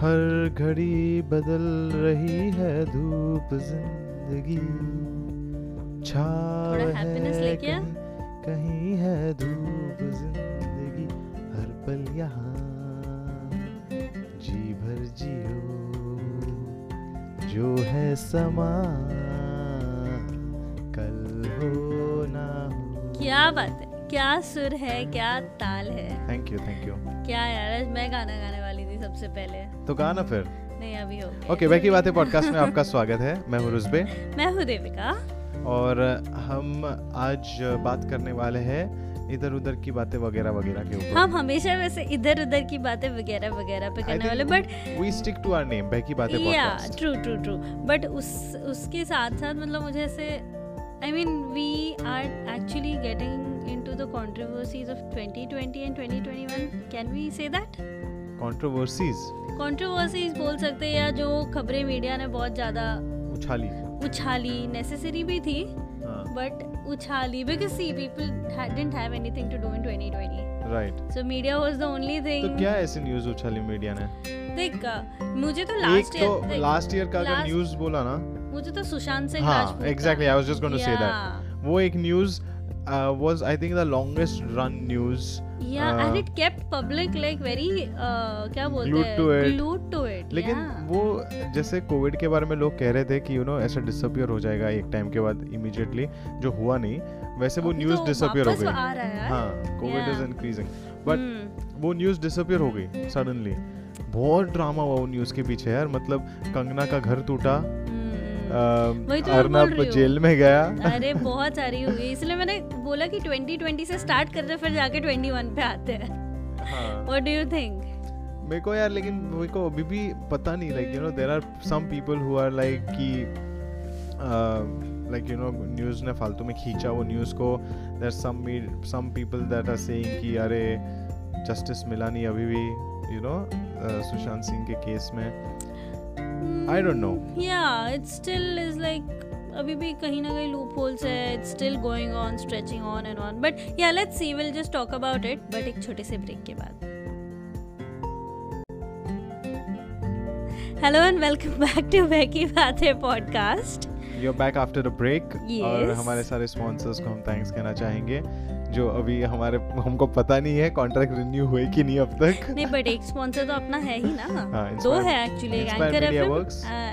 हर घड़ी बदल रही है धूप ज़िंदगी। छाव है कहीं, कहीं है धूप ज़िंदगी। हर पल यहाँ जी भर जियो। जो है समा कल हो ना हो। क्या बात है क्या सुर है क्या ताल है। थैंक यू थैंक यू क्या यार मैं गाना गाने वाली सबसे पहले। तो गाना फिर। नहीं अभी हो ओके बैकी बातें पॉडकास्ट में आपका स्वागत है। मैं हूँ रुजबे मैं हूँ देविका। और हम आज बात करने वाले हैं इधर उधर की बातें वगैरह वगैरह के ऊपर। हम हमेशा वैसे इधर उधर की बातें वगैरह वगैरह पे करने वाले but we stick to our name Baki Baatein yeah true true true but उस उसके साथ साथ मतलब मुझे ऐसे I mean we are actually getting into the controversies of 2020 and 2021 can we say that controversies controversies बोल सकते हैं या जो खबरें मीडिया ने बहुत ज़्यादा उछाली उछाली नेसेसरी भी थी but उछाली because see people ha- didn't have anything to do in 2020 right so media was the only thing. तो क्या ऐसी न्यूज़ उछाली मीडिया ने? देख मुझे तो लास्ट तो लास्ट ईयर का अगर न्यूज़ बोला ना। मुझे तो सुशांत सिंह हाँ Rajput exactly I was just going to say that वो एक news was I think the longest run news yeah uh, and it kept public like very uh, क्या बोलते Glued हैं to it. glued to it लेकिन yeah. वो जैसे Covid के बारे में लोग कह रहे थे कि यू नो ऐसा डिसअपियर हो जाएगा एक टाइम के बाद इमीडिएटली जो हुआ नहीं वैसे वो न्यूज़ तो डिसअपियर हो गई रहा है यार। हाँ covid is. Increasing but Hmm. वो न्यूज़ डिसअपियर हो गई सडनली बहुत ड्रामा हुआ वो न्यूज़ के पीछे यार मतलब कंगना का घर टूटा Hmm. वही तो अर्नब जेल में गया। अरे बहुत सारी हुई इसलिए मैंने बोला कि 2020 से स्टार्ट करते फिर जाके 21 पे आते हैं। हाँ। व्हाट डू यू थिंक मेरे को यार लेकिन मेरे को अभी भी पता नहीं like you know there are some people who are like कि लाइक यू नो न्यूज़ ने फालतू में खींचा वो न्यूज़ को। There some some people that are saying कि अरे जस्टिस मिला नहीं अभी भी यू नो सुशांत सिंह के केस में। I don't know. Yeah, it still is like अभी भी कहीं ना कहीं लूप होल्स है it's still going on stretching on and on but yeah let's see will just talk about it but एक छोटे से ब्रेक के बाद. Hello and welcome back to Baki Baatein podcast you back after a break और हमारे सारे sponsors को हम थैंक्स कहना चाहेंगे. जो अभी हमारे हमको पता नहीं है कॉन्ट्रैक्ट रिन्यू हुए कि नहीं अब तक। नहीं बट एक स्पॉन्सर तो अपना है ही ना। हाँ, दो है actually Anchor FM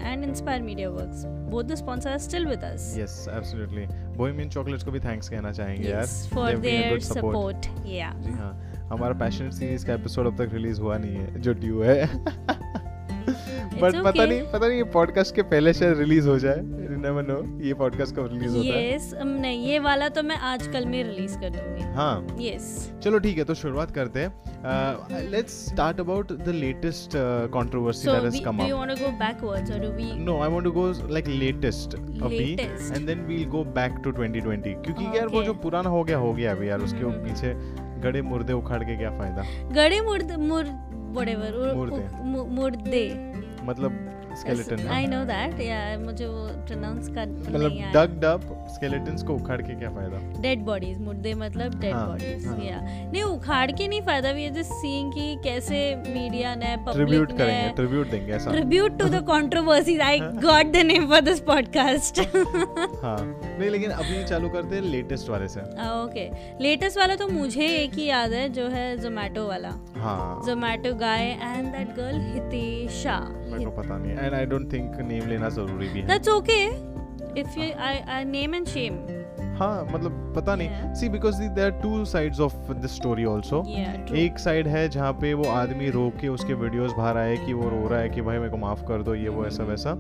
and Inspire Media Works both the sponsor are still with us yes absolutely Bohemian chocolates को भी थैंक्स कहना चाहेंगे यार। good support. support yeah. जी हाँ हमारा पैशनेट सीरीज़ का एपिसोड अब तक रिलीज़ हुआ नहीं है जो ड्यू है। But okay. पता नहीं पता नहीं ये पॉडकास्ट के पहले शायद रिलीज़ हो जाए. नेवर नो ये पॉडकास्ट कब रिलीज़ होता है. यस नहीं ये वाला तो मैं आज कल में रिलीज़ कर दूँगी. हाँ. यस चलो ठीक है तो शुरुआत करते हैं. Let's start about the latest controversy that has come do you up want to go backwards or do we no I want to go like latest अभी and then we'll go back to 2020 क्योंकि यार वो जो पुराना हो गया हो गया अभी यार उसके पीछे गड़े मुर्दे उखाड़ के क्या फ़ायदा गड़े मुर्द मुर whatever मुर्दे। मुर्दे मतलब skeleton I know that yeah मुझे वो प्रोनाउंस कर मतलब डग डब स्केलेटन्स को उखाड़ के क्या फ़ायदा? डेड बॉडीज मुर्दे मतलब डेड बॉडीज। या नहीं उखाड़ के नहीं फ़ायदा भी है जस्ट सीइंग कि कैसे मीडिया ने पब्लिक ट्रिब्यूट ने करेंगे ट्रिब्यूट देंगे ऐसा। Tribute to the controversies i got the name for this podcast. हाँ नहीं लेकिन अभी चालू करते हैं लेटेस्ट वाले से। ओके लेटेस्ट वाला तो मुझे एक ही याद है जो है जोमेटो वाला। हाँ। Zomato guy and that girl Hitesha मेरे को पता नहीं and I don't think name लेना ज़रूरी भी है। That's okay if you I name and shame हाँ मतलब पता नहीं। See because there are two sides of this story also एक साइड है जहाँ पे वो आदमी रो के उसके वीडियोस बाहर आए कि वो रो रहा है कि भाई मेरे को माफ़ कर दो ये वो ऐसा वैसा।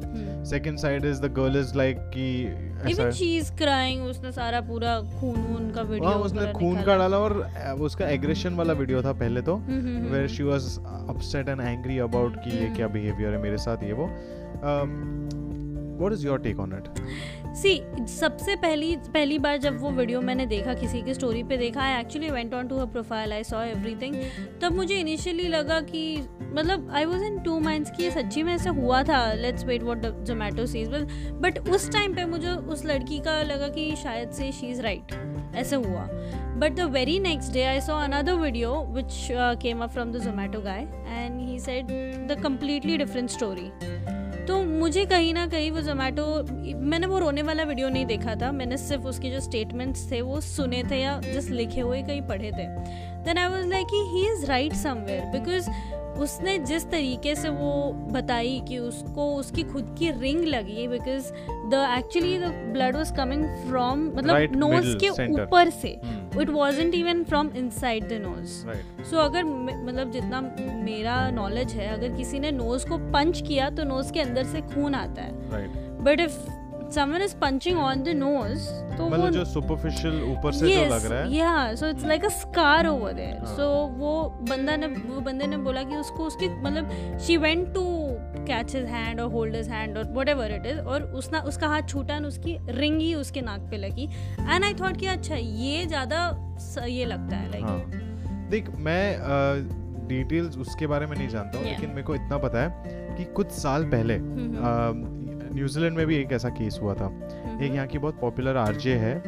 Second side is the girl is like कि ऐसा इवन शी इज़ क्राइंग उसने सारा पूरा खून वून का वीडियो हाँ उसने खून का डाला और उसका एग्रेशन वाला वीडियो था पहले तो where she was upset and angry about कि ये क्या बिहेवियर है मेरे साथ ये वो। What is your take on it see सबसे पहली पहली बार जब वो वीडियो मैंने देखा, किसी की स्टोरी पे देखा I actually went on to her profile I saw everything तब मुझे इनिशियली लगा कि मतलब I was in two minds कि ये सच्ची में ऐसा हुआ था let's wait what Zomato sees but उस टाइम पे मुझे उस लड़की का लगा कि शायद से शी इज़ राइट ऐसे हुआ. But the very next day I saw another video which came up from the Zomato guy and he said the completely different story तो मुझे कहीं ना कहीं वो जोमेटो मैंने वो रोने वाला वीडियो नहीं देखा था। मैंने सिर्फ़ उसके जो स्टेटमेंट्स थे वो सुने थे या जस्ट लिखे हुए कहीं पढ़े थे। Then I was like he is right somewhere because उसने जिस तरीके से वो बताई कि उसको उसकी खुद की रिंग लगी because the actually the blood was coming from मतलब नोज़ के ऊपर से। Hmm. It wasn't even from inside the nose so अगर मतलब जितना मेरा नॉलेज है अगर किसी ने नोज़ को पंच किया तो नोज़ के अंदर से खून आता है। But if someone is punching on the nose तो वो मतलब जो सुपरफिशियल ऊपर से जो लग रहा है। yeah so it's like a scar over there. हाँ. so वो बंदा ने वो बंदे ने बोला कि उसको उसकी मतलब she went to catch his hand or hold his hand or whatever it is और उसना उसका हाथ छूटा और उसकी रिंग ही उसके नाक पे लगी। एंड आई थॉट कि अच्छा ये ज़्यादा ये लगता है लाइक हाँ। देख मैं डिटेल्स उसके बारे में नहीं जानता हूँ Yeah. लेकिन मेरे को इतना पता है कि कुछ साल पहले न्यूजीलैंड में भी एक ऐसा केस हुआ था। एक यहाँ की बहुत पॉपुलर आरजे है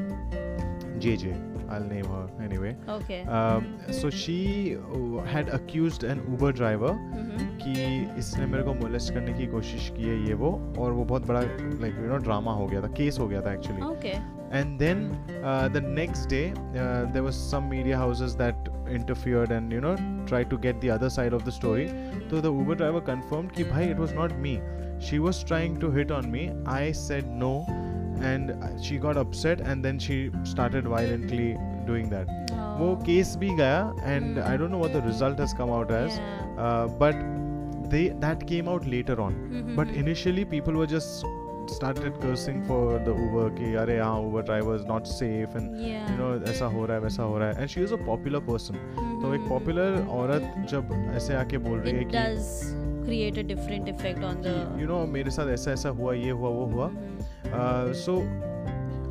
J J I'll name her anyway. Okay Um, so she uh, had accused an Uber driver hmm, कि इसने मेरे को मोलेस्ट करने की कोशिश की है ये वो और वो बहुत बड़ा लाइक यू नो ड्रामा हो गया था केस हो गया था actually okay and then uh, the next day uh, there was some media houses that interfered and you know tried to get the other side of the story so the uber driver confirmed ki bhai it was not me she was trying to hit on me i said no and she got upset and then she started violently doing that वो case भी गया and I don't know what the result has come out as uh, but they that came out later on mm-hmm. but initially people were just started cursing for the Uber कि अरे हाँ Uber driver is not safe and yeah. you know ऐसा हो रहा है वैसा हो रहा है and she is a popular person mm-hmm. तो एक popular औरत जब ऐसे आके बोल रही है कि does create a different effect on the you know मेरे साथ ऐसा ऐसा हुआ ये हुआ वो हुआ uh, so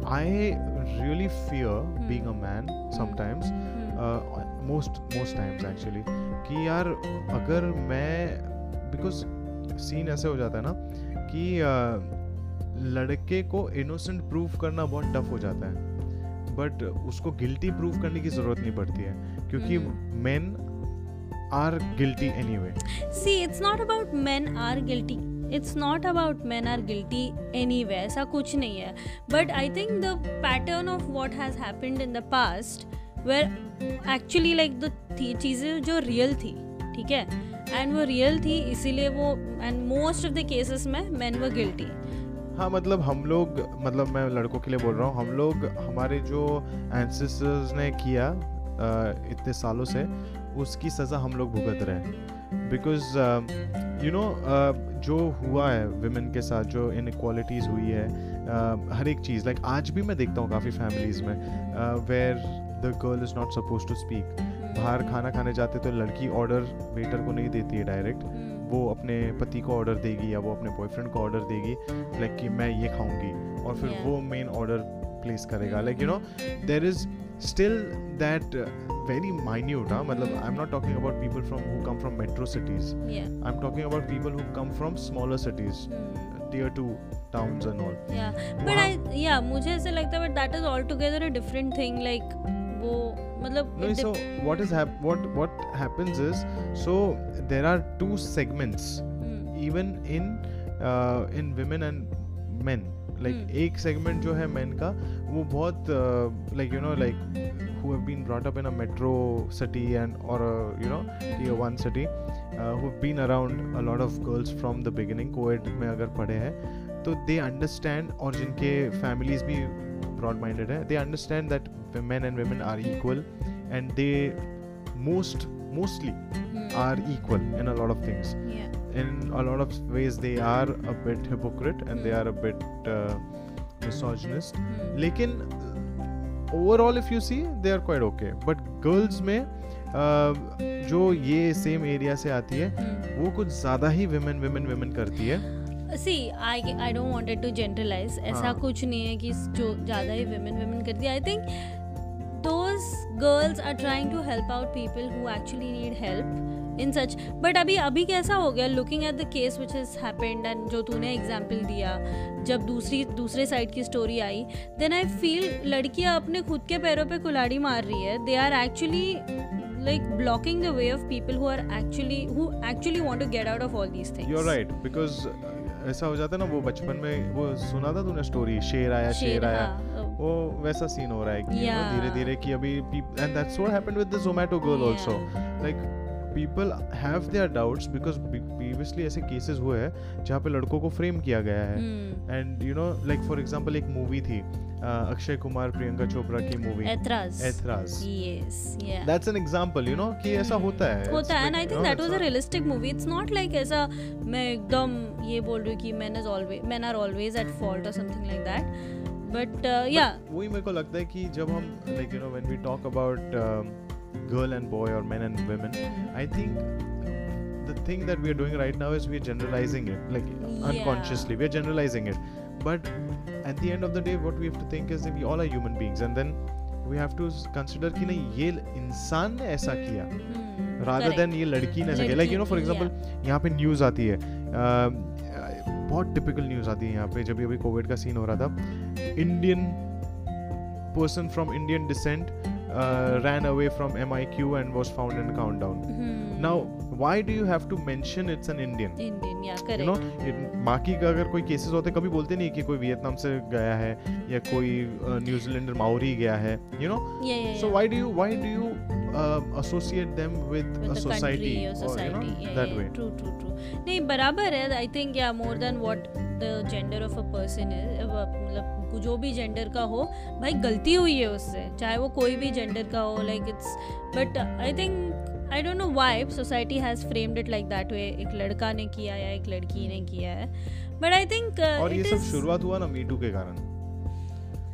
I really fear being a man sometimes uh, most most times actually कि यार अगर मैं बिकॉज़ सीन ऐसे हो जाता है ना कि uh, लड़के को इनोसेंट प्रूव करना बहुत टफ हो जाता है बट उसको गिल्टी प्रूव करने की ज़रूरत नहीं पड़ती है क्योंकि men are guilty anyway See, it's not about men are it's not about man are guilty anyway ऐसा कुछ नहीं है. But I think the pattern of what has happened in the past were actually like the चीज़ें जो real थी, ठीक है? And वो रियल थी, इसीलिए वो and most of the cases में मैन वर गिल्टी हाँ मतलब हम लोग मतलब मैं लड़कों के लिए बोल रहा हूँ, हम लोग, हमारे जो एंसेस्टर्स ने किया इतने सालों से, उसकी सज़ा हम लोग भुगत रहे हैं। बिकॉज़ यू नो जो हुआ है विमेन के साथ जो इनक्वालिटीज़ हुई है अ, हर एक चीज़ लाइक like, आज भी मैं देखता हूँ काफ़ी फैमिलीज़ में where the girl is not suppose to speak बाहर खाना खाने जाते तो लड़की ऑर्डर वेटर को नहीं देती है डायरेक्ट वो अपने पति को ऑर्डर देगी या वो अपने बॉयफ्रेंड को ऑर्डर देगी लाइक कि मैं ये खाऊँगी और फिर Yeah. वो मेन ऑर्डर प्लेस करेगा. Like you know there is still that very minute हाँ मतलब I am not talking about people from who come from metro cities Yeah. I am talking about people who come from smaller cities Hmm. Tier two towns and all Yeah. But I yeah मुझे ऐसे लगता है but that is altogether a different thing like वो मतलब No, it so dep- what is hap- what what happens is so there are two segments Hmm. even in uh, in women and men like hmm. एक segment जो है man का वो बहुत like you know like who have been brought up in a metro city and और you know tier one city who have been around a lot of girls from the beginning covid में अगर पढ़े हैं तो दे understand और जिनके families भी broad minded है they understand that man and women are equal and they most mostly are equal in a lot of things in a lot of ways they are a bit hypocrite and they are a bit uh, misogynist Hmm. लेकिन overall if you see they are quite okay but girls में uh, जो ये same area से आती है Hmm. वो कुछ ज़्यादा ही विमेन विमेन विमेन करती है see I I don't wanted to generalize ऐसा हाँ. कुछ नहीं है कि जो ज़्यादा ही women women करती है I think those girls are trying to help out people who actually need help in such but अभी अभी कैसा हो गया? Looking at the case which is happened and जो तूने एग्ज़ाम्पल दिया जब दूसरी दूसरे साइड की story I then I feel लड़कियाँ अपने खुद के पैरों पे कुलाड़ी मार रही है। They are actually like blocking the way of people who are actually who actually want to get out of all these things. You're right because ऐसा हो जाता है ना वो बचपन में वो सुना था तूने स्टोरी शेर आया शेर, शेर आया हाँ, वो वैसा सीन हो रहा है कि धीरे धीरे कि अभी and that's what happened with the Zomato girl also like people have their doubts because previously ऐसे केसेस हुए हैं जहाँ पे लड़कों को फ्रेम किया गया है। And you know like for example एक मूवी थी अक्षय कुमार प्रियंका चोपड़ा की movie Aitraaz. Aitraaz. Yes that's an example you know कि ऐसा. होता है। होता है and I think that was a realistic movie it's not like ऐसा मैं एकदम ये बोल रही हूँ कि man is always man are always at fault और something like that but yeah वही मेरे को लगता है कि जब हम like you know when we talk about girl and boy or men and women i think the thing that we are doing right now is we are generalizing it like yeah. unconsciously we are generalizing it but at the end of the day what we have to think is that we all are human beings and then we have to consider कि नहीं ये इंसान ने ऐसा किया rather hmm, then ये लड़की ने ऐसा किया like you know for example यहाँ पे न्यूज़ आती है बहुत टिपिकल न्यूज़ आती है यहाँ पे जब अभी कोविड का सीन हो रहा था Indian person from Indian descent ran away from MIQ and was found in countdown. Hmm. Now, why do you have to mention it's an Indian? Indian, yeah, correct. You know, बाकी अगर कोई cases होते कभी बोलते नहीं कि कोई Vietnam से गया है या कोई न्यूजीलैंडर माउरी गया है you know so why do you why do you associate them with, with a society or society or, you know, yeah, that yeah. way true true true नहीं बराबर है I think yeah more than what the gender of a person is मतलब जो भी gender का हो भाई गलती हुई है उससे चाहे वो कोई भी जेंडर का हो like it's but I think I don't know why society has framed it like that way एक लड़का ने किया या एक लड़की ने किया है बट आई थिंक और ये सब शुरुआत हुआ ना मीटू के कारण।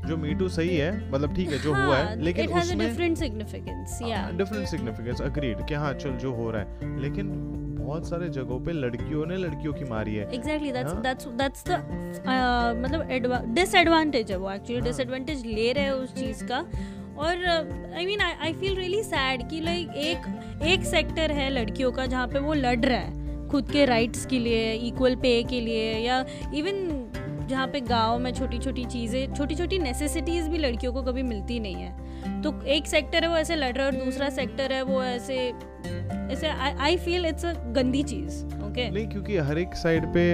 जो मीटू सही है मतलब ठीक है जो हाँ, हुआ है लेकिन उसमें डिफरेंट सिग्निफिकेंस या डिफरेंट सिग्निफिकेंस अग्रीड कि हाँ चल जो हो रहा है लेकिन बहुत सारे जगहों पे लड़कियों ने लड़कियों की मारी है। Exactly that's that's that's the मतलब डिसएडवांटेज है वो एक्चुअली डिसएडवांटेज हाँ। ले रहे हैं उस चीज़ का। और I mean I feel really sad कि लाइक एक एक सेक्टर है लड़कियों का जहाँ पे वो लड़ रहा है खुद के राइट्स के लिए इक्वल पे के लिए या इवन जहाँ पे गाँव में छोटी छोटी चीज़ें छोटी छोटी नेसेसिटीज़ भी लड़कियों को कभी मिलती नहीं है। तो एक सेक्टर है वो ऐसे लड़ रहा है और दूसरा सेक्टर है वो ऐसे ऐसे आई फील इट्स अ गंदी चीज़ ओके नहीं क्योंकि हर एक साइड पे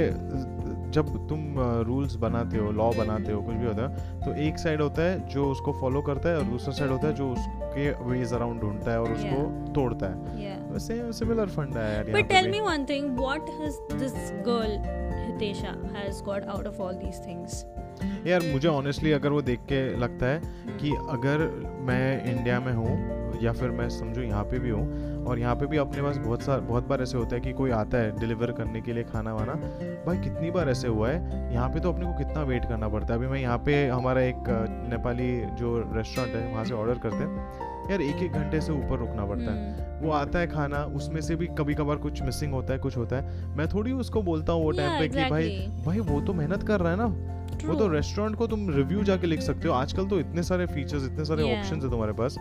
जब तुम रूल्स बनाते हो लॉ बनाते हो कुछ भी होता है तो एक साइड होता है जो उसको फॉलो करता है और दूसरा साइड होता है जो उसके वेज अराउंड ढूंढता है और उसको yeah. तोड़ता है yeah. वैसे सिमिलर फंड है यार but tell me one thing what has this girl Tesha has got out of all these things. यार मुझे ऑनेस्टली अगर वो देख के लगता है कि अगर मैं इंडिया में हूँ या फिर मैं समझो यहाँ पे भी हूँ और यहाँ पे भी अपने पास बहुत सार बहुत बार ऐसे होता है कि कोई आता है डिलीवर करने के लिए खाना वाना भाई कितनी बार ऐसे हुआ है? यहाँ पे तो अपने को कितना वेट करना पड़ता है? अभी मैं यहाँ पे हमारा एक नेपाली जो रेस्टोरेंट है वहाँ से ऑर्डर करते हैं यार एक एक घंटे से ऊपर रुकना पड़ता है। हम्म। वो आता है खाना उसमें से भी कभी कभार कुछ मिसिंग होता है कुछ होता है। मैं थोड़ी उसको बोलता हूँ वो टाइम पे कि भाई भाई वो तो मेहनत कर रहा है ना। वो तो रेस्टोरेंट को तुम रिव्यू जाके लिख सकते हो। आजकल तो इतने सारे फीचर्स इतने सारे ऑप्शंस है तुम्हारे पास।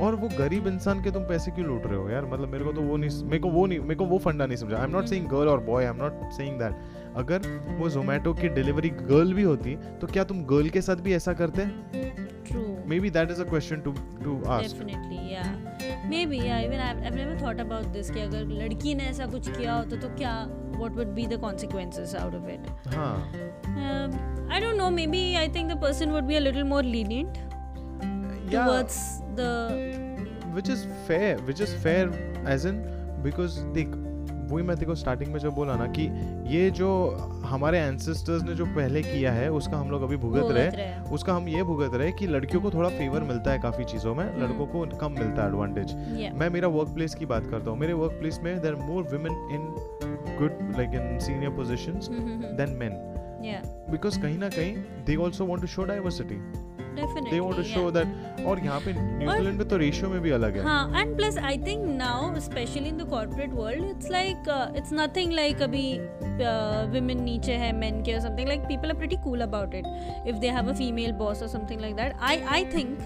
और वो गरीब इंसान के तुम पैसे क्यों लूट रहे हो यार? मतलब मेरे को तो वो नहीं मेरे को वो नहीं मेरे को वो फंडा नहीं समझा। I am not saying girl और boy I am not saying that अगर वो जोमेटो की डिलीवरी गर्ल भी होती तो क्या तुम गर्ल के साथ भी ऐसा करते? Maybe that is a question to to ask. Definitely yeah. Maybe yeah even I've, I've never thought about this कि अगर लड़की ने ऐसा कुछ किया होता तो क्या what would be the consequences out of it? हाँ। Um, I don't know maybe I think the person would be a little more lenient yeah, towards the which is fair which is fair as in because देख वही मैं देखो starting में जब बोला ना कि ये जो हमारे एंसेस्टर्स ने जो पहले किया है उसका हम लोग अभी भुगत रहे, रहे उसका हम ये भुगत रहे कि लड़कियों को थोड़ा फेवर मिलता है काफ़ी चीज़ों में हम्म। लड़कों को कम मिलता है एडवांटेज yeah. मैं मेरा वर्क प्लेस की बात करता हूँ। मेरे वर्क प्लेस में there more women in good like in senior position than men because कहीं ना कहीं they also want to show diversity they want to show that और यहाँ पे न्यूजीलैंड में तो रेशियो में भी अलग है हाँ and plus I think now especially in the corporate world it's like uh, it's nothing like अभी uh, women नीचे है men के or something like people are pretty cool about it if they have a female boss or something like that I I think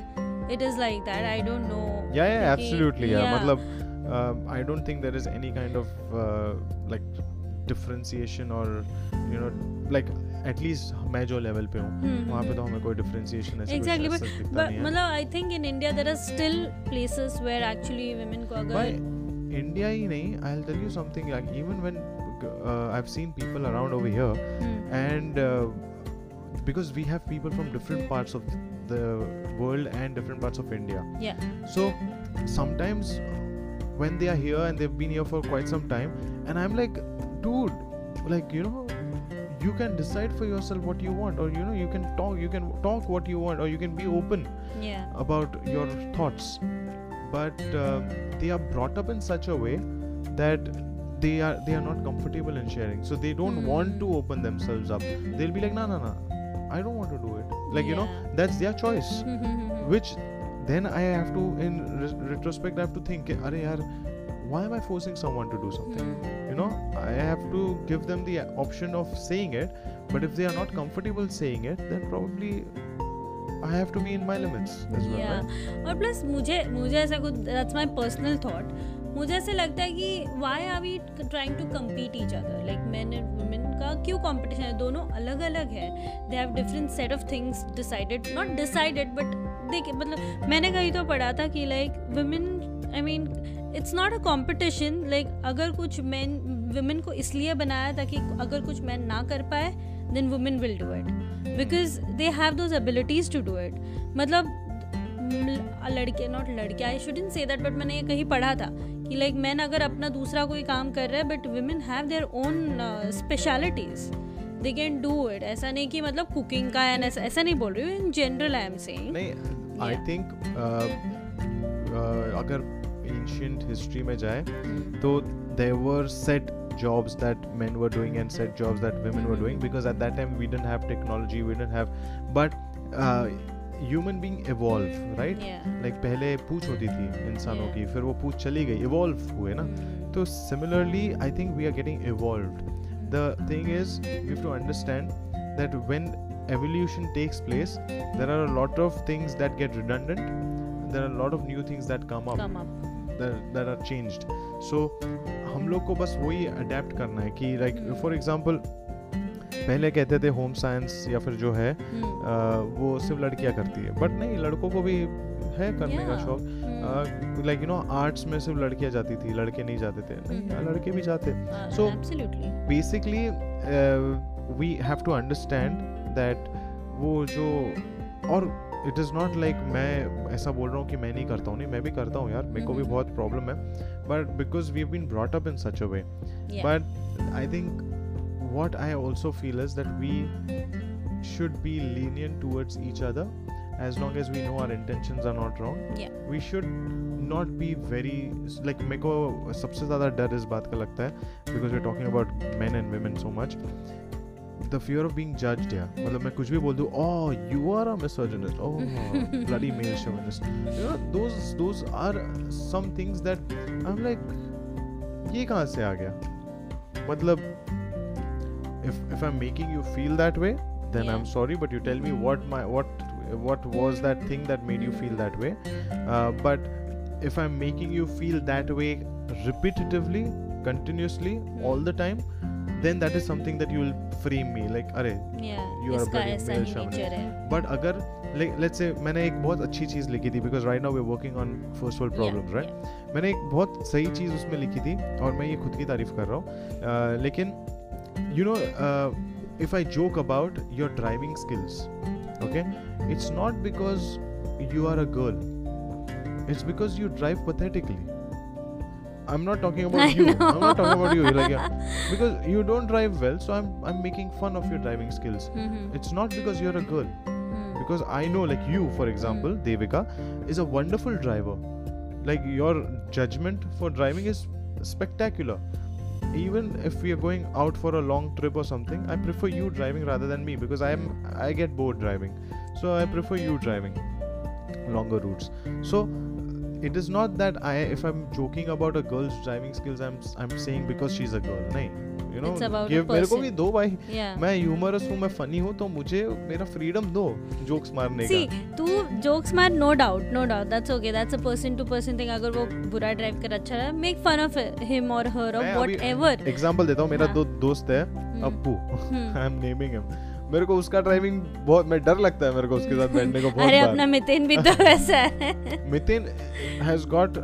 it is like that I don't know yeah yeah absolutely yeah, yeah. मतलब um, I don't think there is any kind of uh, like differentiation or you know like at least मैं जो level पे हूँ हम्म, वहाँ पे हम्म। तो हमें कोई differentiation ऐसे है मतलब I think in India there are still places where actually women को अगर India ही नहीं I'll tell you something like even when uh, I've seen people around over here hmm, and uh, because we have people from different parts of the world and different parts of India yeah so sometimes when they are here and they've been here for quite some time and i'm like dude like you know you can decide for yourself what you want or you know you can talk you can talk what you want or you can be open yeah. about your thoughts. But uh, they are brought up in such a way that they are they are not comfortable in sharing. So they don't want to Hmm. open themselves up. They'll be like no no no i don't want to do it. Like you know that's their choice. Which then I have to, in re- retrospect, I have to think, Are yaar, why am I forcing someone to do something? Hmm. You know, I have to give them the option of saying it, but if they are not comfortable saying it, then probably I have to be in my limits as well. या Right? और plus मुझे मुझे ऐसा कुछ that's my personal thought मुझे ऐसे लगता है कि why are we trying to compete each other like man and women का क्यों कंपटीशन है दोनों अलग अलग है they have different set of things decided not decided but देखिए मतलब मैंने कहीं तो पढ़ा था कि like women I mean it's not a competition like अगर कुछ मैन वुमेन को इसलिए बनाया ताकि अगर कुछ मैन ना कर पाए then women will do it because they have those abilities to do it मतलब लड़के नॉट लड़के I shouldn't say that but मैंने ये कहीं पढ़ा था कि लाइक मैन अगर अपना दूसरा कोई काम कर रहा है but women have their own specialities they can do it ऐसा नहीं कि मतलब कुकिंग का एंड ऐसा ऐसा नहीं बोल रही हूँ in general I am saying नहीं आई थिंक अगर एंशियंट हिस्ट्री में जाए Hmm. तो there were set jobs that men were doing and set jobs that women were doing because at that time we didn't have technology we didn't have but uh, human being evolve right Yeah. like पहले पूछ होती थी इंसानों Yeah. की फिर वो पूछ चली गई evolve हुए ना Hmm. तो similarly I think we are getting evolved the thing is we have to understand that when evolution takes place there are a lot of things that get redundant there are a lot of new things that come up Come up. That, that are changed so हम लोग को बस वही adapt करना है कि like Hmm. For example पहले कहते थे होम साइंस या फिर जो है Hmm. अ, वो सिर्फ़ लड़कियाँ करती है बट नहीं लड़कों को भी है करने का शौक Hmm. Like you know arts में सिर्फ़ लड़कियाँ जाती थी लड़के नहीं जाते थे नहीं Mhm. लड़के भी जाते so basically we have to understand that वो जो और इट इज़ नॉट लाइक मैं ऐसा बोल रहा हूँ कि मैं नहीं करता हूँ। नहीं मैं भी करता हूँ यार। मेरे को भी बहुत प्रॉब्लम है। But because we been brought up in such a way but I think what I also feel is that we should be lenient towards each other as long as we know our intention are not wrong we should not be very like मेरे को सबसे ज़्यादा डर इस बात का लगता है because we are talking about man and women so much the fear of being judged yeah मतलब मैं कुछ भी बोल दूँ oh you are a misogynist oh bloody male chauvinist you know those those are some things that I'm like ये कहाँ से आ गया मतलब if if I'm making you feel that way then Yeah. I'm sorry but you tell me what my what what was that thing that made you feel that way uh, but if I'm making you feel that way repetitively continuously all the time then that is something that you will frame me like अरे nature है. But अगर let's say मैंने एक बहुत अच्छी चीज़ लिखी थी because right now we working on first world problems Yeah, right मैंने एक बहुत सही चीज़ उसमें लिखी थी और मैं ये खुद की तारीफ़ कर रहा हूँ। uh, लेकिन you know if I joke about your driving skills okay it's not because you are a girl it's because you drive pathetically. I'm not talking about I you. I'm not talking about you. Like, yeah, because you don't drive well, so I'm I'm making fun of your driving skills. Mhm. It's not because you're a girl Hmm. because I know like you for example Devika is a wonderful driver like your judgment for driving is spectacular even if we are going out for a long trip or something I prefer you driving rather than me because I am I get bored driving so I prefer you driving longer routes so it is not that I if I'm joking about a girl's driving skills I'm I'm saying because she's a girl nahi you know It's about a give मेरे को भी दो भाई Yeah. मैं humerus हूँ मैं funny हूँ तो मुझे मेरा फ्रीडम दो जोक्स मारने का तू जोक्स मार no doubt no doubt that's okay that's a person to person thing अगर वो बुरा ड्राइव कर अच्छा है मेक फन ऑफ़ हिम और हर और व्हाटएवर एग्जांपल देता हूँ मेरा हाँ. दो दोस्त है हम्म। Appu. I am naming him मेरे को उसका ड्राइविंग बहुत मैं डर लगता है मेरे को उसके साथ बैठने को बहुत अरे अपना मितिन भी तो वैसा है। मितिन हैज़ गॉट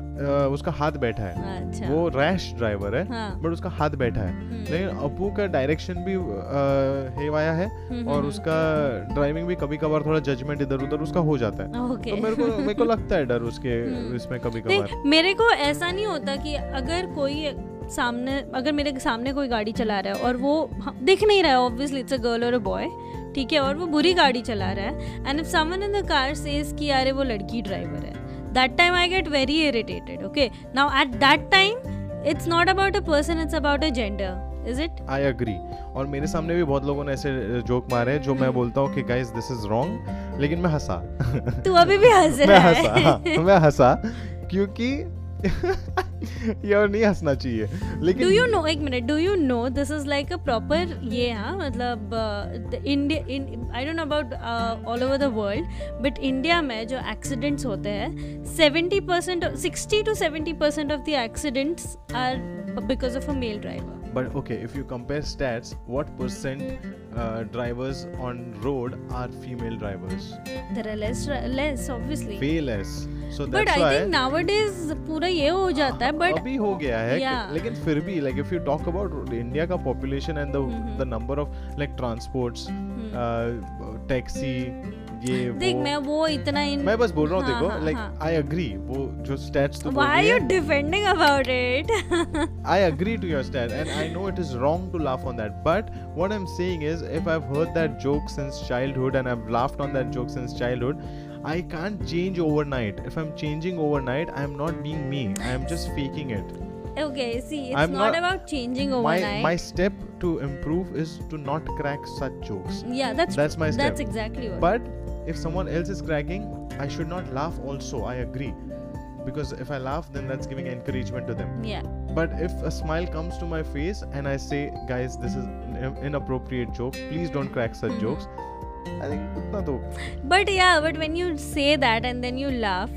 उसका हाथ बैठा है। अच्छा। वो रैश ड्राइवर है हाँ। बट उसका हाथ बैठा है। हम्म, लेकिन अपू का डायरेक्शन भी हेवाया है हम्म, और हम्म, उसका ड्राइविंग भी कभी कभार थोड़ा जजमेंट इधर उधर उसका हो जाता है। तो मेरे को मेरे को लगता है डर उसके। इसमें कभी कभार मेरे को ऐसा नहीं होता कि अगर कोई सामने अगर मेरे सामने कोई गाड़ी चला रहा है और वो दिख नहीं रहा है ऑब्वियसली इट्स अ गर्ल और अ बॉय ठीक है और वो बुरी गाड़ी चला रहा है and if someone in the car says कि अरे वो लड़की ड्राइवर है that time I get very irritated okay now at that time it's not about a person it's about a gender is it I agree और मेरे सामने भी बहुत लोगों ने ऐसे जोक मारे हैं जो मैं हम्म। बोलता हूँ कि गाइस दिस इज़ रॉन्ग लेकिन मैं हंसा। तू अभी भी हंस मैं रहा हंसा है। हाँ, मैं हंसा क्योंकि ये और नहीं हंसना चाहिए। लेकिन डू यू नो एक minute do you know this is like a proper ये हाँ मतलब India I don't know about all over the world but India में जो एक्सीडेंट्स होते हैं seventy percent sixty to seventy percent of the accidents are because of a male driver but okay if you compare stats what percent uh, drivers on road are female drivers? There are less less way less. so but I think nowadays पूरा ये हो जाता है but अभी हो गया है लेकिन फिर भी like if you talk about India का population and the number of like transports taxi देख मैं वो इतना इन मैं बस बोल रहा हूँ हाँ, देखो लाइक आई अग्री वो जो स्टैट्स तो why you defending about it I agree to your stat and I know it is wrong to laugh on that but what I am saying is if I have heard that joke since childhood and I have laughed on that joke since childhood I can't change overnight. If I'm changing overnight, I'm not being me. I'm just faking it. okay, see, it's I'm not, not- about changing overnight. my my step to improve is to not crack such jokes. yeah, that's That's my step. that's exactly what. But if someone else is cracking, I should not laugh. Also, I agree. Because if I laugh, then that's giving encouragement to them. yeah, But if a smile comes to my face and I say, guys, this is an inappropriate joke, please don't crack such Mhm. jokes. I think उतना तो but yeah, but when you say that and then you laugh.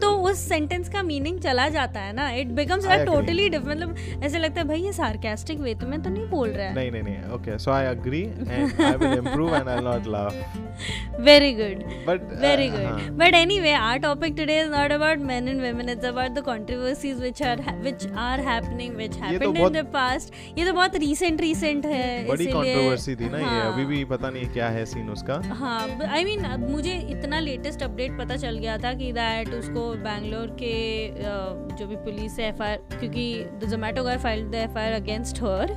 तो उस sentence का meaning चला जाता है ना? It becomes a totally different मतलब ऐसे लगता है भाई ये सार्केस्टिक वे तो मैं तो नहीं बोल रहा है. नहीं नहीं नहीं okay so I agree and I will improve and I will not laugh very good but very good but anyway our topic today is not about men and women it's about the controversies which are which are happening which happened in the past ये तो बहुत recent recent है बड़ी controversy थी ना ये हाँ। अभी भी पता नहीं क्या है सीन उसका। हाँ आई मीन मुझे इतना लेटेस्ट अपडेट पता चल गया था कि दैट उसको बैंगलोर के जो भी पुलिस है एफ़ क्योंकि the Zomato guy filed the F I R against her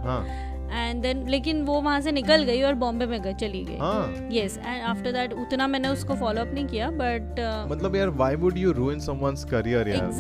and then लेकिन वो वहाँ से निकल गई और बॉम्बे में गई चली गई हाँ यस एंड आफ्टर दैट उतना मैंने उसको फॉलो अप नहीं किया बट मतलब यार why would you ruin someone's career यार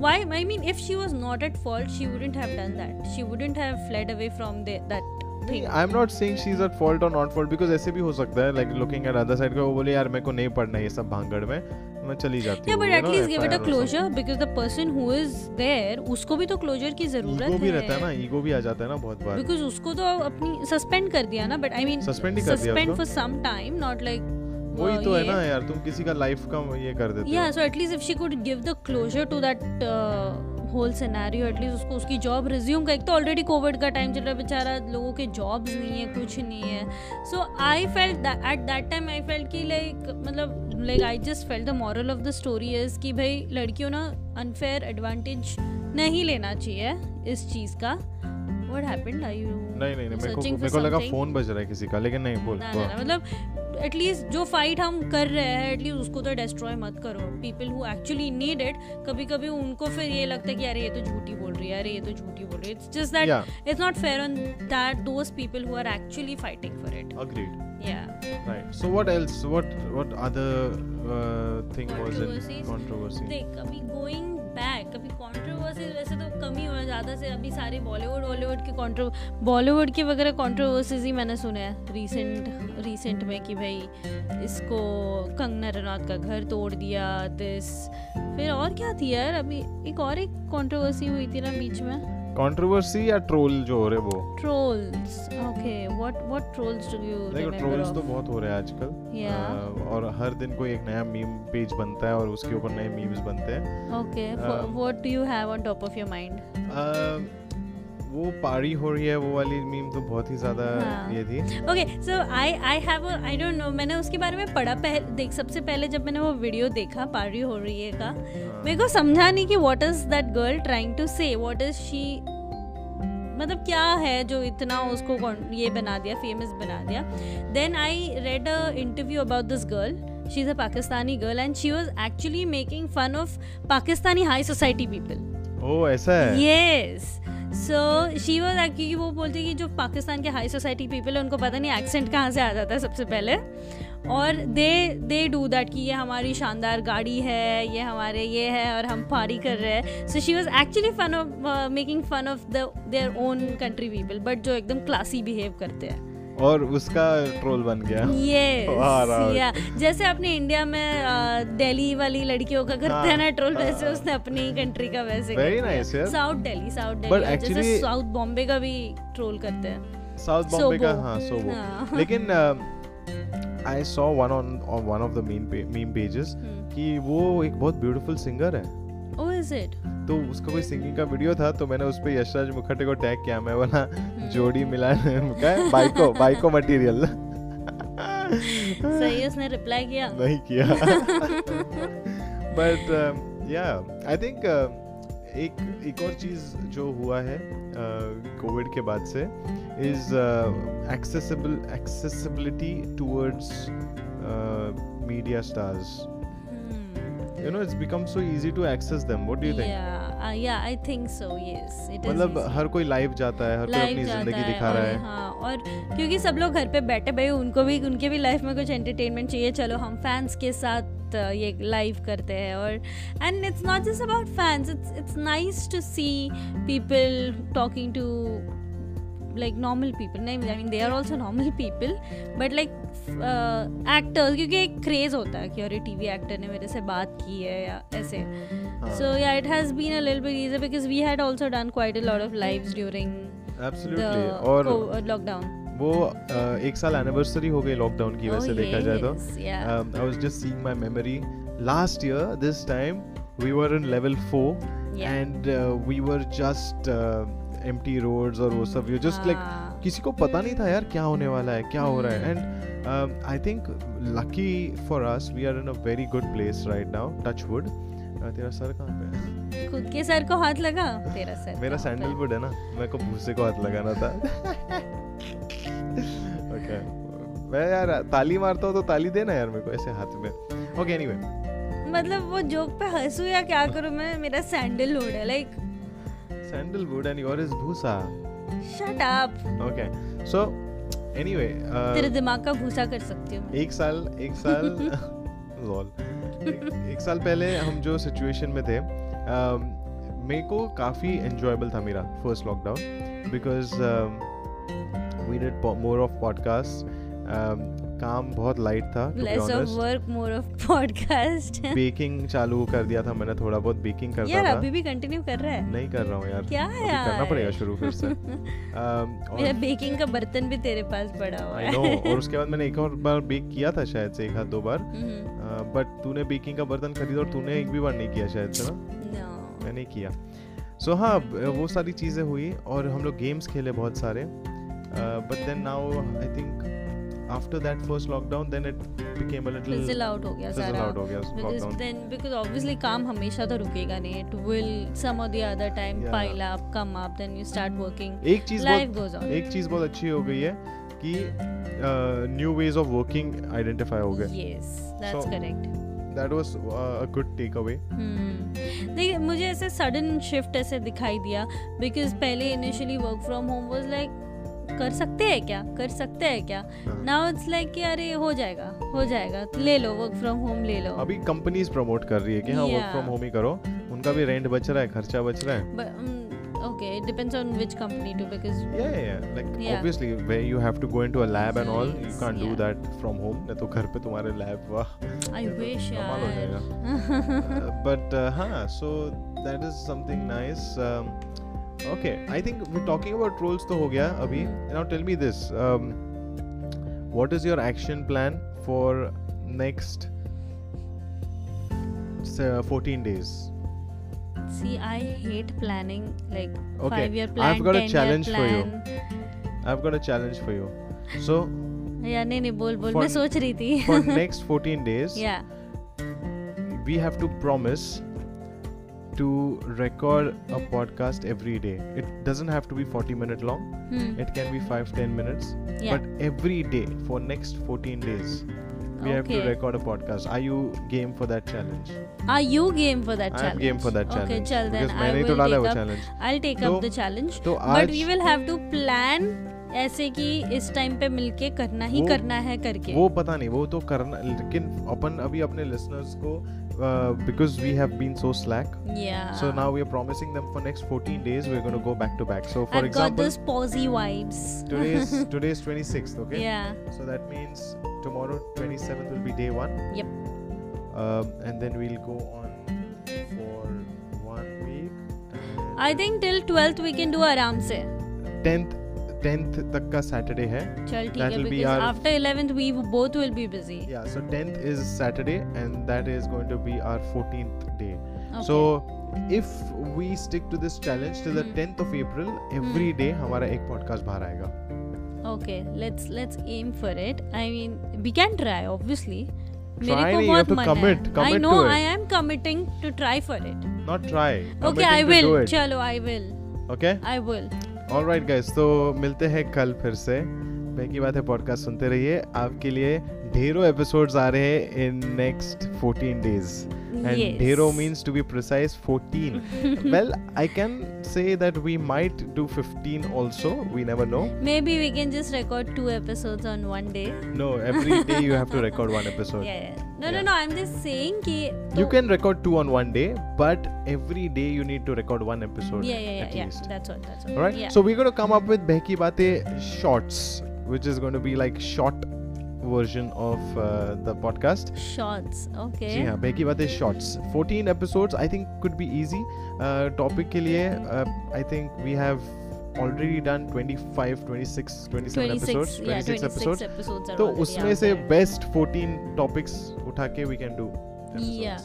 why? I mean, if she was not at fault, she wouldn't have done that. She wouldn't have fled away from the, that thing. I am not saying she is at fault और not fault because ऐसे भी हो सकता है like looking at other side को वो बोले यार मेरे को नहीं पढ़ना ये सब भांगड़ में में चली जाती है but at least give it a closure because the person who is there उसको भी तो क्लोजर की ज़रूरत है ईगो भी रहता है ना ईगो भी आ जाता है ना बहुत बार। बिकॉज़ उसको तो अपनी सस्पेंड कर दिया ना but I mean suspend for some time not like वही uh, तो है ना यार तुम किसी का लाइफ का ये कर देते हो। least if she could give the closure to that uh, whole scenario, at least उसको उसकी जॉब रिज्यूम का एक तो ऑलरेडी कोविड का टाइम चल रहा है बेचारा लोगों के जॉब्स नहीं है कुछ नहीं है। So I felt at that time I felt कि लाइक मतलब like I just felt the moral of the story is कि भाई लड़कियों ना अनफेयर एडवांटेज नहीं लेना चाहिए इस चीज़ का। व्हाट हैपेंड आर यू नहीं नहीं नहीं मेरे को मेरे को लगा फ़ोन बज रहा है किसी का लेकिन नहीं बोल ना ना ना मतलब एटलीस्ट जो फाइट हम कर रहे हैं एटलीस्ट उसको तो डिस्ट्रॉय मत करो। People who actually need it कभी कभी उनको फिर ये लगता है कि अरे ये तो झूठी बोल रही है अरे ये तो झूठी बोल रही है। It's just that it's not fair on that those people who are actually fighting for it agreed. या right. So what else? What what other uh, thing was in controversy देख कभी गोइंग बैक कभी controversy वैसे तो कम ही हुआ, ज़्यादा से अभी सारे बॉलीवुड बॉलीवुड के कॉन्ट्रो बॉलीवुड के वगैरह कॉन्ट्रोवर्सीज ही मैंने सुने हैं रीसेंट रीसेंट में कि भाई इसको कंगना रनौत का घर तोड़ दिया दिस फिर और क्या थी यार, अभी एक और एक कॉन्ट्रोवर्सी हुई थी ना बीच में। कंट्रोवर्सी या ट्रोल जो हो रहे वो? Trolls okay what what trolls do you remember trolls तो बहुत हो रहे हैं आजकल। या और हर दिन कोई एक नया मीम पेज बनता है और उसके ऊपर नए मीम्स बनते हैं। Okay what do you have on top of your mind वो पारी हो रही है वो वाली मीम तो बहुत ही ज़्यादा हाँ. ये थी। Okay so I I have I don't know मैंने उसके बारे में पढ़ा पहले देख सबसे पहले जब मैंने वो वीडियो देखा पारी हो रही है का हाँ। मेरे को समझा नहीं कि what is that girl trying to say what is she मतलब क्या है जो इतना उसको ये बना दिया फ़ेमस बना दिया। Then I read a interview about this girl she is a Pakistani girl and she was actually making fun of Pakistani high society people ओ ऐसा है? यस सो शी वॉज़ क्योंकि वो बोलती कि जो पाकिस्तान के हाई सोसाइटी पीपल है, उनको पता नहीं एक्सेंट कहाँ से आ जाता है सबसे पहले। और दे दे डू दैट कि ये हमारी शानदार गाड़ी है, ये हमारे ये है और हम पारी कर रहे हैं। So she was actually fun of making fun of the their own country people but जो एकदम क्लासी बिहेव करते हैं। और उसका ट्रोल बन गया। या। जैसे अपने इंडिया में दिल्ली वाली लड़कियों का करते हैं। ना ट्रोल वैसे उसने अपनी कंट्री का वैसे Very nice, यार। साउथ दिल्ली साउथ दिल्ली जैसे साउथ बॉम्बे का भी ट्रोल करते हैं। साउथ बॉम्बे का हाँ सोबो हाँ। लेकिन I saw one on one of the meme pages. कि वो एक बहुत ब्यूटीफुल सिंगर है। ओ इज़ इट तो उसका कोई सिंगिंग का वीडियो था तो मैंने उस पर यशराज मुखर्जी को टैग किया मैं बोला हम्म। जोड़ी है, बाइको बाइको मटेरियल सही उसने रिप्लाई किया नहीं किया बट या आई थिंक एक एक और चीज़ जो हुआ है कोविड uh, के बाद से is accessible accessibility towards media stars. You know it's become so easy to access them what do you think Yeah, uh, yeah, I think so. Yes, it is. मतलब. हर कोई लाइव जाता है हर कोई अपनी ज़िंदगी दिखा रहा है हाँ और क्योंकि सब लोग घर पे बैठे भाई उनको भी उनके भी लाइफ में कुछ एंटरटेनमेंट चाहिए चलो हम फैंस के साथ ये लाइव करते हैं और and it's not just about fans it's it's nice to see people talking to like normal people नहीं I mean they are also normal people but like actors क्योंकि एक क्रेज होता है कि अरे टी वी एक्टर ने मेरे से बात की है या ऐसे। सो या it has been a little bit easy because we had also done quite a lot of lives during lockdown वो एक साल एनिवर्सरी हो गई लॉकडाउन की वैसे oh, देखा जाए तो। I was just seeing my memory last year this time we were in level 4 and we were just just uh, और वो सब just like हाँ. किसी को पता नहीं था यार क्या होने वाला है क्या हो रहा है. And I think lucky for us we are in a very good place right now touch wood तेरा सर कहाँ पे है? खुद के सर को हाथ लगा? तेरा सर मेरा? सैंडलवुड है ना मेरे को भूसे को हाथ लगाना था। ओके मैं यार ताली मारता हूँ तो ताली देना यार मेरे को ऐसे हाथ में। ओके एनीवे मतलब वो जोक पे हंसू या क्या करूँ मैं? मेरा सैंडलवुड है like sandalwood and your is भूसा shut up okay so anyway तेरे दिमाग का भूसा कर सकती हूँ uh, एक साल एक साल लॉल एक, एक साल पहले हम जो सिचुएशन में थे um, मेरे को काफ़ी एंजॉयबल था मेरा first lockdown because we did more of podcast काम बहुत लाइट था less of work more of podcast baking चालू कर दिया था मैंने थोड़ा बहुत बेकिंग करता यार था। अभी भी कंटिन्यू कर रहा है? नहीं कर रहा हूँ यार। क्या है यार? करना पड़ेगा शुरू फिर से। मेरा बेकिंग का बर्तन भी तेरे पास पड़ा हुआ आई है। नो और उसके बाद मैंने एक और बार बेक किया था शायद से एक हाथ दो बार। हम्म, बट तूने बेकिंग का बर्तन खरीदा और तूने एक भी बार नहीं किया शायद से ना? मैंने किया। सो so, हाँ वो सारी चीज़ें हुई और हम लोग गेम्स खेले बहुत सारे। But then now I think after that first lockdown then it became a fizzle little out हो गया सारा। आउट हो गया because then because obviously काम हमेशा तो रुकेगा नहीं। It will some or the other time Yeah. pile up come up then you start working. एक चीज़ life बहुत goes on एक चीज़ बहुत अच्छी हो गई है कि new ways of working identify हो गए। Yes that's So- that was a good take away देखिए मुझे ऐसे सडन शिफ्ट ऐसे दिखाई दिया बिकॉज़ पहले initially work from home was like कर सकते हैं क्या? कर सकते हैं क्या? नाउ इट्स लाइक कि अरे हो जाएगा हो जाएगा। तो ले लो वर्क फ्रॉम होम ले लो। अभी कंपनीज़ प्रमोट कर रही है कि हाँ वर्क फ्रॉम होम ही करो। उनका भी रेंट बच रहा है खर्चा बच रहा है। Okay it depends on which company to because या या like obviously where you have to go into a lab and all you can't do that from home ना तो घर पे तुम्हारे लैब वाह। आई विश बट हाँ so that is something nice okay I think talking about roles तो हो गया अभी। Now tell me this what is your action plan for next 14 days see I hate planning like 5 year plan I have got a challenge for you I have got a challenge for you so yeah नहीं नहीं बोल बोल मैं सोच रही थी। For next 14 days yeah we have to promise to record a podcast every day. It doesn't have to be 40 minute long. Hmm. It can be 5 10 minutes. Yeah. But every day for next 14 days we okay. have to record a podcast. Are you game for that challenge? Are you game for that challenge? I'm game for that challenge. Okay, chal then because I will take up, challenge. I'll take so, up the challenge. So but we will have to plan ऐसे कि इस time पे मिलके करना ही करना है करके। वो पता नहीं वो तो करना लेकिन अपन अभी अपने लिसनर्स को because we have been so slack so now we are promising them for next 14 days we are gonna go back to back so for example got this posi vibes today is today is 26th okay yeah so that means tomorrow 27th will be day 1 yup and then we will go on for one week I think till 12th we can do आराम से 10th 10th तक का Saturday है चल ठीक है because after 11th we both will be busy yeah so 10th is Saturday and that is going to be our 14th day so if we stick to this challenge to the 10th of April every day हमारा एक podcast बाहर आएगा okay let's let's aim for it I mean we can try obviously मेरे को बहुत मन है। commit I know I am committing to try for it. Not try. Okay, I चलो, I will. Okay. I will. All right guys तो मिलते हैं कल फिर से। बाकी बात है पॉडकास्ट सुनते रहिए। आपके लिए Dhero episodes are in next 14 days. And yes. Means to be precise 14. well, I can say that we might do 15 also. We never know. Maybe we can just record two episodes on one day. No, every day you have to record one episode. Yeah. yeah. No, yeah. no, no. I'm just saying ki You can record two on one day, but every day you need to record one episode. Yeah, yeah, yeah. At. Least. That's all. That's. All right. So we're going to come up with Behki Bate shorts, which is going to be like short version of uh, the podcast. Shots okay. जी हाँ Behki Baatein shorts 14 episodes I think could be easy topic के लिए I think we have already done 25 26 27 episodes 26 episodes तो उसमें से best 14 topics उठा के we can do yeah.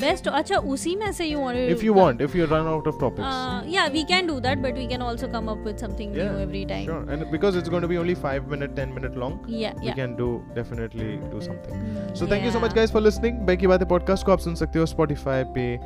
Best अच्छा उसी में से you want if you want if you run out of topics yeah we can do that but we can also come up with something new every time sure and because it's going to be only 5 minute 10 minute long we can do definitely do something so thank you so much guys for listening bye Baatein podcast को आप सुन सकते हो Spotify पे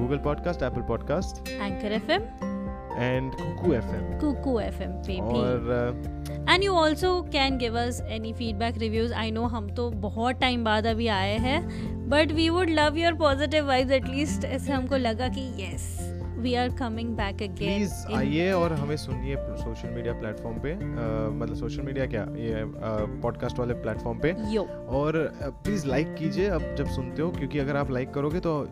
Google podcast Apple podcast anchor FM and Kuku FM. Kuku FM पे भी और uh, and you also can give us any feedback reviews I know हम तो बहुत टाइम बाद अभी आए हैं but we would love your positive vibes at least ऐसे हमको लगा कि yes we are coming back again please आइए और हमें सुनिए सोशल मीडिया प्लेटफॉर्म पे uh, मतलब सोशल मीडिया क्या ये पॉडकास्ट वाले प्लेटफॉर्म पे। यो और प्लीज़ लाइक कीजिए अब जब सुनते हो क्योंकि अगर आप लाइक करोगे तो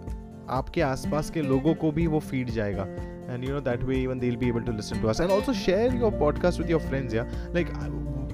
आपके आसपास के लोगों को भी वो फ़ीड जाएगा। and you know that way even they'll be able to listen to us and also share your podcast with your friends yeah like I,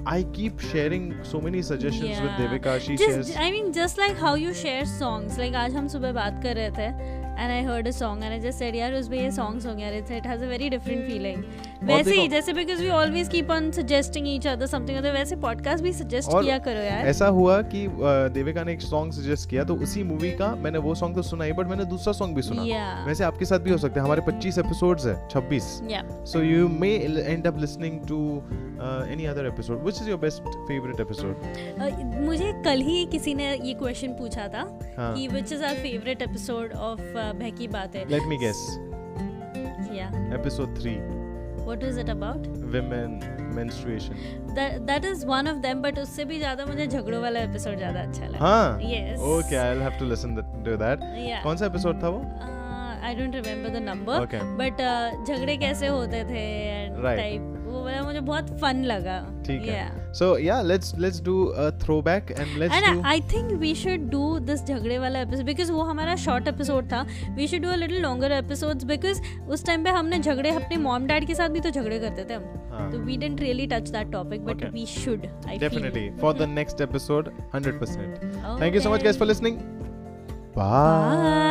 I keep sharing so many suggestions with Yeah. Devika she just shares I mean just like how you share songs like आज हम सुबह बात कर रहे थे and I heard a song and I just said यार उसमें ये सॉन्ग सुन रहे it has a very different feeling वैसे ही जैसे because we always keep on suggesting each other something other वैसे पॉडकास्ट भी सजेस्ट किया करो यार। ऐसा हुआ कि देविका ने एक सॉन्ग सजेस्ट किया तो उसी मूवी का मैंने वो सॉन्ग तो सुना ही बट मैंने दूसरा सॉन्ग भी सुना। Yeah. वैसे आपके साथ भी हो सकते हैं हमारे 25 एपिसोड्स है 26 so you may end up listening to any other episode which is your best favourite episode मुझे कल ही किसी ने ये क्वेश्चन पूछा था हाँ. कि which is our favourite episode of Behki Baatein let me guess. Yeah episode 3 what is it about women menstruation. That is one of them but उससे भी ज़्यादा मुझे झगड़ों वाला एपिसोड ज़्यादा अच्छा लगा। हाँ? Yes. okay i'll have to listen to that. या कौन सा एपिसोड था वो? I don't remember the number Okay. But झगड़े कैसे होते थे एंड. टाइप वो वाला मुझे बहुत फन लगा. ठीक है। So yeah let's let's do a throwback and let's do and I think we should do this झगड़े वाला एपिसोड बिकॉज़ वो हमारा शॉर्ट एपिसोड था। We should do a little longer episodes because उस टाइम पे हमने झगड़े अपने मॉम डैड के साथ भी तो झगड़े करते थे हम। तो we didn't really touch that topic but we should I definitely for the next episode 100% thank you so much guys for listening bye